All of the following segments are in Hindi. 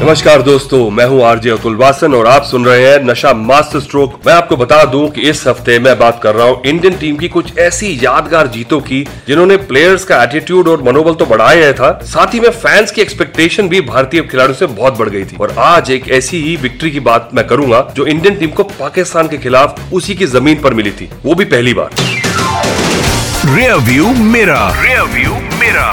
नमस्कार दोस्तों, मैं हूँ आरजे अतुल वासन और आप सुन रहे हैं नशा मास्टर स्ट्रोक। मैं आपको बता दूँ कि इस हफ़्ते मैं बात कर रहा हूँ इंडियन टीम की कुछ ऐसी यादगार जीतों की, जिन्होंने प्लेयर्स का एटीट्यूड और मनोबल तो बढ़ाया था, साथ ही में फैंस की एक्सपेक्टेशन भी भारतीय खिलाड़ियों से बहुत बढ़ गई थी। और आज एक ऐसी ही विक्ट्री की बात मैं करूँगा, जो इंडियन टीम को पाकिस्तान के खिलाफ उसी की ज़मीन पर मिली थी। वो भी पहली बार। रियर व्यू मेरा रियर व्यू मेरा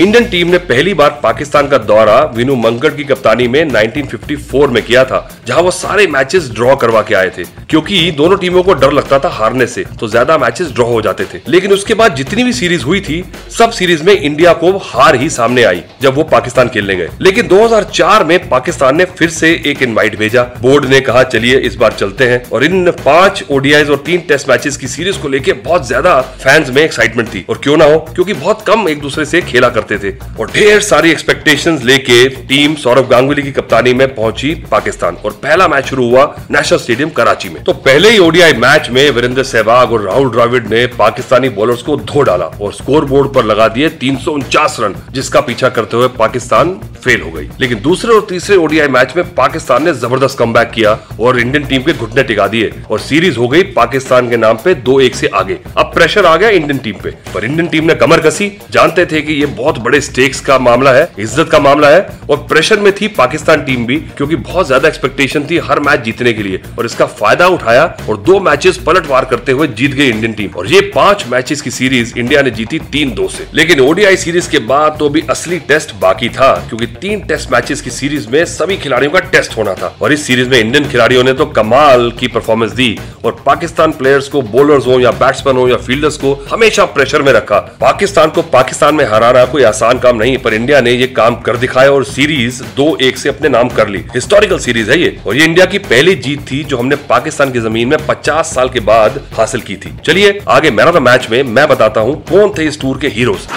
इंडियन टीम ने पहली बार पाकिस्तान का दौरा विनू मंगड़ की कप्तानी में 1954 में किया था, जहाँ वो सारे मैचेस ड्रॉ करवा के आए थे, क्योंकि दोनों टीमों को डर लगता था हारने से तो ज़्यादा मैचेस ड्रॉ हो जाते थे। लेकिन उसके बाद जितनी भी सीरीज़ हुई थी, सब सीरीज़ में इंडिया को हार ही सामने आई, जब वो पाकिस्तान खेलने गए। लेकिन 2004 में पाकिस्तान ने फिर से एक इन्वाइट भेजा। बोर्ड ने कहा, चलिए, इस बार चलते हैं। और इन पाँच ओडीआई और तीन टेस्ट मैचेस की सीरीज़ को लेकर बहुत ज़्यादा फैंस में एक्साइटमेंट थी। और क्यों ना हो? क्योंकि बहुत कम एक दूसरे से खेला करते थे और ढेर सारी एक्सपेक्टेशंस लेके टीम सौरभ गांगुली की कप्तानी में पहुँची पाकिस्तान और पहला मैच शुरू हुआ नेशनल स्टेडियम कराची में। तो पहले ही ओडीआई मैच में वीरेंद्र सहवाग और राहुल द्रविड़ ने पाकिस्तानी बॉलर्स को धो डाला और स्कोर बोर्ड पर लगा दिए तीन सौ उनचास रन, जिसका पीछा करते हुए पाकिस्तान फेल हो गई। लेकिन दूसरे और तीसरे ओडीआई मैच में पाकिस्तान ने ज़बरदस्त कम किया और इंडियन टीम के घुटने टिका दिए और सीरीज़ हो गई पाकिस्तान के नाम पे दो एक से आगे। अब प्रेशर आ गया इंडियन टीम पे, पर इंडियन टीम ने कमर कसी। जानते थे कि ये बहुत बड़े स्टेक्स का मामला है, इज़्ज़त का मामला है, और प्रेशर में थी पाकिस्तान टीम भी, क्योंकि बहुत ज़्यादा एक्सपेक्टेशन थी हर मैच जीतने के लिए, और इसका फ़ायदा उठाया, और दो मैचेस पलटवार करते हुए जीत गई इंडियन टीम और ये पाँच मैचेस की सीरीज़ इंडिया ने जीती तीन दो से। लेकिन ओडीआई सीरीज़ के बाद तो भी असली टेस्ट बाकी था, क्योंकि तीन टेस्ट मैचेस की सीरीज़ में सभी खिलाड़ियों का टेस्ट होना था, और इस सीरीज़ में इंडियन खिलाड़ियों ने तो कमाल की परफॉर्मेंस दी, और पाकिस्तान प्लेयर्स को बॉलर्स हो या बैट्समैन हो या फील्डर्स को, हमेशा प्रेशर में रखा। पाकिस्तान को पाकिस्तान में हराना कोई आसान काम नहीं पर इंडिया ने ये काम कर दिखाया और सीरीज़ दो एक से अपने नाम कर ली। हिस्टोरिकल सीरीज़ है ये। और ये इंडिया की पहली जीत थी जो हमने पाकिस्तान की ज़मीन में 50 साल के बाद हासिल की थी। चलिए आगे मैन ऑफ़ द मैच में मैं बताता हूँ कौन थे इस टूर के heroes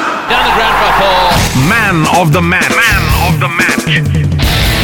man of the match man of the match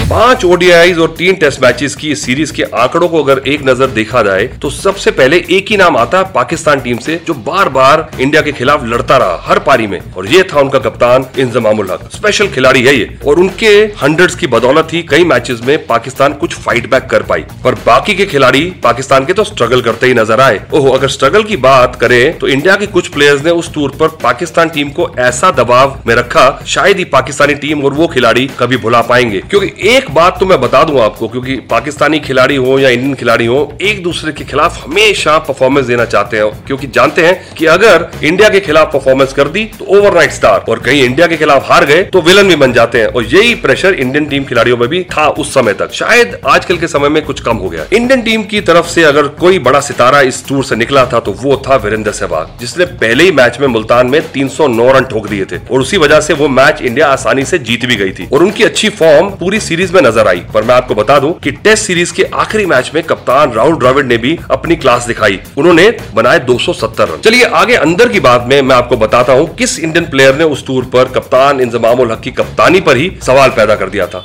पाँच ओडीआई और तीन टेस्ट मैचेस की इस सीरीज़ के आंकड़ों को अगर एक नज़र देखा जाए तो सबसे पहले एक ही नाम आता है पाकिस्तान टीम से, जो बार बार इंडिया के खिलाफ लड़ता रहा हर पारी में। और ये था उनका कप्तान इंजमामुल हक। स्पेशल खिलाड़ी है ये। और उनके हंड्रेड की बदौलत ही कई मैचेस में पाकिस्तान कुछ फाइट बैक कर पाई। पर बाकी के खिलाड़ी पाकिस्तान के तो स्ट्रगल करते ही नज़र आए। ओहो, अगर स्ट्रगल की बात करें तो इंडिया के कुछ प्लेयर्स ने उस टूर पर पाकिस्तान टीम को ऐसा दबाव में रखा, शायद ही पाकिस्तानी टीम और वो खिलाड़ी कभी भुला पाएँगे। क्योंकि एक बात तो मैं बता दूँ आपको, क्योंकि पाकिस्तानी खिलाड़ी हो या इंडियन खिलाड़ी हो, एक दूसरे के खिलाफ हमेशा परफॉर्मेंस देना चाहते हैं, क्योंकि जानते हैं कि अगर इंडिया के खिलाफ परफॉर्मेंस कर दी तो ओवरनाइट स्टार और कहीं इंडिया के खिलाफ हार गए तो विलन भी बन जाते हैं। और यही प्रेशर इंडियन टीम खिलाड़ियों में भी था उस समय तक। शायद आजकल के समय में कुछ कम हो गया। इंडियन टीम की तरफ़ से अगर कोई बड़ा सितारा इस टूर से निकला था तो वो था वीरेंद्र सहवाग, जिसने पहले ही मैच में मुल्तान में 309 रन ठोक दिए थे। और उसी वजह से वो मैच इंडिया आसानी से जीत भी गई थी। और उनकी अच्छी फॉर्म पूरी सीरीज़ में नज़र आई पर मैं आपको बता दूँ कि टेस्ट सीरीज़ के आखिरी मैच में कप्तान राहुल द्रविड़ ने भी अपनी क्लास दिखाई। उन्होंने बनाए 270 रन। चलिए आगे अंदर की बात में मैं आपको बताता हूँ किस इंडियन प्लेयर ने उस टूर पर कप्तान इंजमामुल हक की कप्तानी पर ही सवाल पैदा कर दिया था।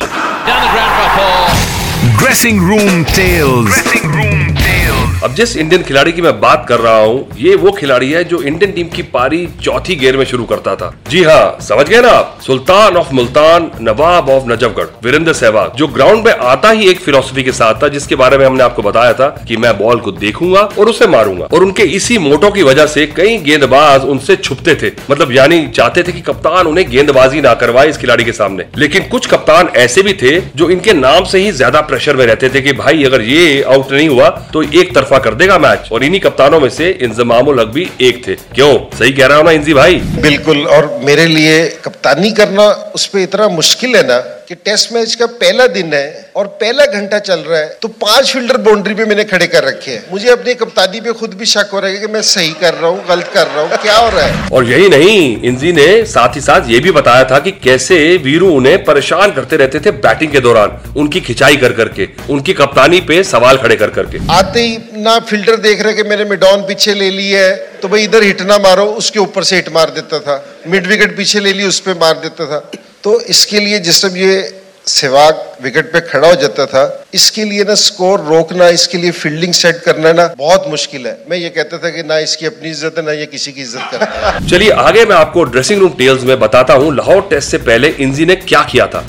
Dressing room dressing room tales अब जिस इंडियन खिलाड़ी की मैं बात कर रहा हूँ, ये वो खिलाड़ी है जो इंडियन टीम की पारी चौथी गेयर में शुरू करता था। जी हाँ समझ गए ना आप? सुल्तान ऑफ़ मुल्तान, नवाब ऑफ़ नजफगढ़, वीरेंद्र सहवाग, जो ग्राउंड में आता ही एक फिलोसफी के साथ था, जिसके बारे में हमने आपको बताया था कि मैं बॉल को देखूँगा और उसे मारूँगा। और उनके इसी मोटो की वजह से कई गेंदबाज उनसे छुपते थे। मतलब यानी चाहते थे कि कप्तान उन्हें गेंदबाजी ना करवाए इस खिलाड़ी के सामने। लेकिन कुछ कप्तान ऐसे भी थे जो इनके नाम से ही ज़्यादा प्रेशर में रहते थे कि भाई, अगर ये आउट नहीं हुआ तो एक तरफा कर देगा मैच। और इन्हीं कप्तानों में से इंजमामुल लगभग एक थे। क्यों? सही कह रहा हूँ ना इंजी भाई? बिल्कुल, और मेरे लिए कप्तानी करना उस पर इतना मुश्किल है ना कि टेस्ट मैच का पहला दिन है और पहला घंटा चल रहा है तो पाँच फील्डर बाउंड्री पे मैंने खड़े कर रखे हैं। मुझे अपनी कप्तानी पे खुद भी शक हो रहा है कि मैं सही कर रहा हूँ गलत कर रहा हूँ क्या हो रहा है? और यही नहीं इंजी ने साथ ही साथ ये भी बताया था कि कैसे वीरू उन्हें परेशान करते रहते थे बैटिंग के दौरान उनकी खिंचाई कर करके उनकी कप्तानी पे सवाल खड़े कर करके। आते ही ना फील्डर देख रहे कि मैंने मिडॉन पीछे ले ली है तो भाई इधर हिट ना मारो उसके ऊपर से हिट मार देता था। मिड विकेट पीछे ले ली उस पर मार देता था। तो इसके लिए जिस समय ये सेवाग विकेट पे खड़ा हो जाता था, इसके लिए ना स्कोर रोकना, इसके लिए फील्डिंग सेट करना ना बहुत मुश्किल है। मैं ये कहता था कि ना इसकी अपनी इज़्ज़त है, ना ये किसी की इज़्ज़त है। चलिए, आगे मैं आपको ड्रेसिंग रूम टेल्स में बताता हूँ, लाहौर टेस्ट से पहले इंजी ने क्या किया था।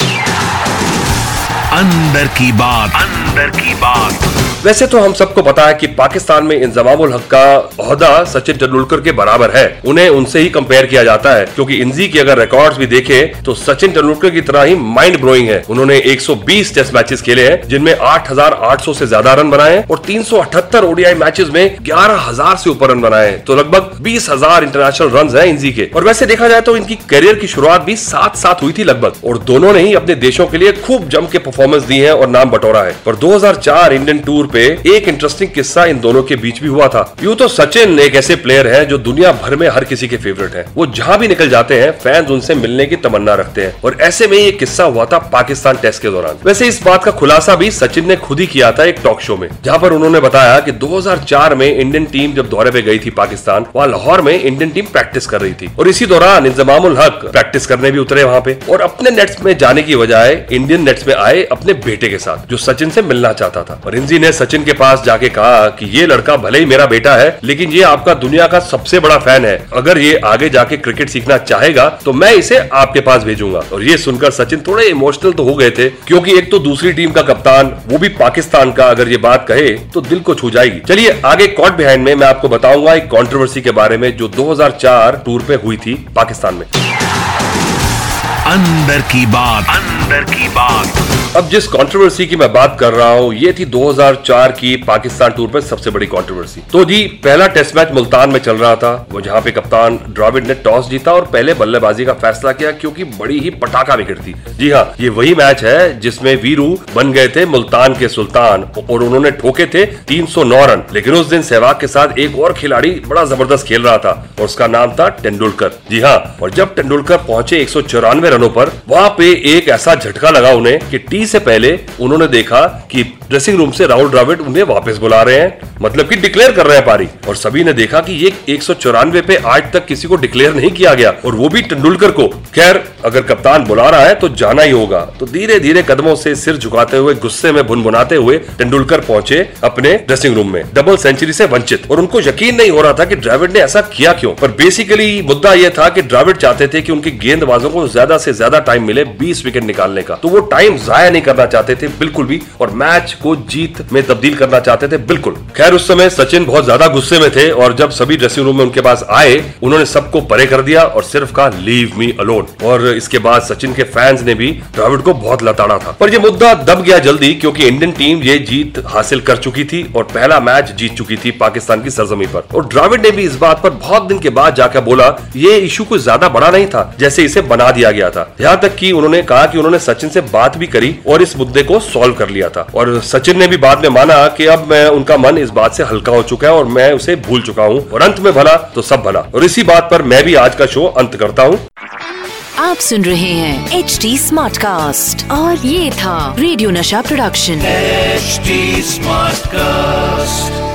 अंदर की बात। अंदर की बात। वैसे तो हम सबको पता है कि पाकिस्तान में इंजमामुल हक का ओहदा सचिन तेंदुलकर के बराबर है। उन्हें उनसे ही कंपेयर किया जाता है क्योंकि इंजी के अगर रिकॉर्ड्स भी देखें तो सचिन तेंदुलकर की तरह ही माइंड ब्लोइंग है। उन्होंने 120 टेस्ट मैचेस खेले हैं जिनमें 8,800 से ज़्यादा रन बनाए हैं और 378 ओडीआई मैचेस में 11,000 से ऊपर रन बनाए हैं। तो लगभग 20,000 इंटरनेशनल रन है इंजी के। और वैसे देखा जाए तो इनकी करियर की शुरुआत भी साथ साथ हुई थी लगभग। और दोनों ने ही अपने देशों के लिए खूब जम के परफॉर्मेंस दी है और नाम बटोरा है। पर 2004 इंडियन टूर पे एक इंटरेस्टिंग किस्सा इन दोनों के बीच भी हुआ था। यूँ तो सचिन एक ऐसे प्लेयर हैं जो दुनिया भर में हर किसी के फेवरेट हैं। वो जहाँ भी निकल जाते हैं फैंस उनसे मिलने की तमन्ना रखते हैं। और ऐसे में ये किस्सा हुआ था पाकिस्तान टेस्ट के दौरान। वैसे इस बात का खुलासा भी सचिन ने खुद ही किया था एक टॉक शो में, जहाँ पर उन्होंने बताया कि 2004 में इंडियन टीम जब दौरे पे गई थी पाकिस्तान, वहाँ लाहौर में इंडियन टीम प्रैक्टिस कर रही थी। और इसी दौरान इंजमामुल हक प्रैक्टिस करने भी उतरे वहाँ पे। और अपने नेट्स में जाने की बजाय इंडियन नेट्स में आए अपने बेटे के साथ, जो सचिन से मिलना चाहता था। और इंजी ने सचिन के पास जाके कहा कि ये लड़का भले ही मेरा बेटा है, लेकिन ये आपका दुनिया का सबसे बड़ा फ़ैन है। अगर ये आगे जाके क्रिकेट सीखना चाहेगा तो मैं इसे आपके पास भेजूँगा। और ये सुनकर सचिन थोड़े इमोशनल तो हो गए थे, क्योंकि एक तो दूसरी टीम का कप्तान, वो भी पाकिस्तान का अगर ये बात कहे तो दिल को छू जाएगी। चलिए, आगे कॉट बिहाइंड में मैं आपको बताऊँगा एक कॉन्ट्रोवर्सी के बारे में, जो 2004 टूर पे हुई थी पाकिस्तान में। अंदर की बात। अंदर की बात। अब जिस कंट्रोवर्सी की मैं बात कर रहा हूँ, ये थी 2004 की पाकिस्तान टूर पर सबसे बड़ी कंट्रोवर्सी तो जी, पहला टेस्ट मैच मुल्तान में चल रहा था, वो जहाँ पे कप्तान द्रविड ने टॉस जीता और पहले बल्लेबाजी का फैसला किया क्योंकि बड़ी ही पटाखा विकेट थी। जी हाँ ये वही मैच है जिसमें वीरू बन गए थे मुल्तान के सुल्तान और उन्होंने ठोके थे 309 रन। लेकिन उस दिन सहवाग के साथ एक और खिलाड़ी बड़ा ज़बरदस्त खेल रहा था और उसका नाम था तेंदुलकर। जी हाँ और जब तेंदुलकर पहुँचे एक रनों पर वहाँ पे एक ऐसा झटका लगा उन्हें कि टी से पहले उन्होंने देखा कि ड्रेसिंग रूम से राहुल द्रविड उन्हें वापस बुला रहे हैं मतलब कि डिक्लेयर कर रहे हैं पारी। और सभी ने देखा कि ये एक पे आज तक किसी को डिक्लेयर नहीं किया गया, और वो भी तेंदुलकर को। खैर, अगर कप्तान बुला रहा है तो जाना ही होगा। तो धीरे धीरे कदमों से सिर झुकाते हुए, गुस्से में भुनभुनाते हुए तेंदुलकर पहुँचे अपने ड्रेसिंग रूम में। डबल सेंचुरी से वंचित। और उनको यकीन नहीं हो रहा था कि द्रविड ने ऐसा किया क्यों। पर बेसिकली मुद्दा यह था कि द्रविड चाहते थे कि उनके गेंदबाजों को ज़्यादा से ज़्यादा टाइम मिले 20 विकेट निकालने का। तो वो टाइम जाया नहीं करना चाहते थे, बिल्कुल भी, और मैच को जीत में तब्दील करना चाहते थे, बिल्कुल। खैर, उस समय सचिन बहुत ज़्यादा गुस्से में थे, और जब सभी ड्रेसिंग रूम में उनके पास आए, उन्होंने सबको परे कर दिया और सिर्फ़ कहा लीव मी अलोन और इसके बाद सचिन के फैंस ने भी द्रविड को बहुत लताड़ा था। पर यह मुद्दा दब गया जल्दी, क्योंकि इंडियन टीम ये जीत हासिल कर चुकी थी और पहला मैच जीत चुकी थी पाकिस्तान की सरजमी पर। और द्रविड ने भी इस बात पर बहुत दिन के बाद जाकर बोला, ये इशू कुछ ज़्यादा बड़ा नहीं था, जैसे इसे बना दिया गया था। यहाँ तक कि उन्होंने कहा कि उन्होंने सचिन से बात भी करी और इस मुद्दे को सॉल्व कर लिया था। और सचिन ने भी बाद में माना कि अब मैं उनका मन इस बात से हल्का हो चुका है और मैं उसे भूल चुका हूँ और अंत में भला तो सब भला। और इसी बात पर मैं भी आज का शो अंत करता हूँ। आप सुन रहे हैं एच डी स्मार्ट कास्ट और ये था रेडियो नशा प्रोडक्शन एच स्मार्ट कास्ट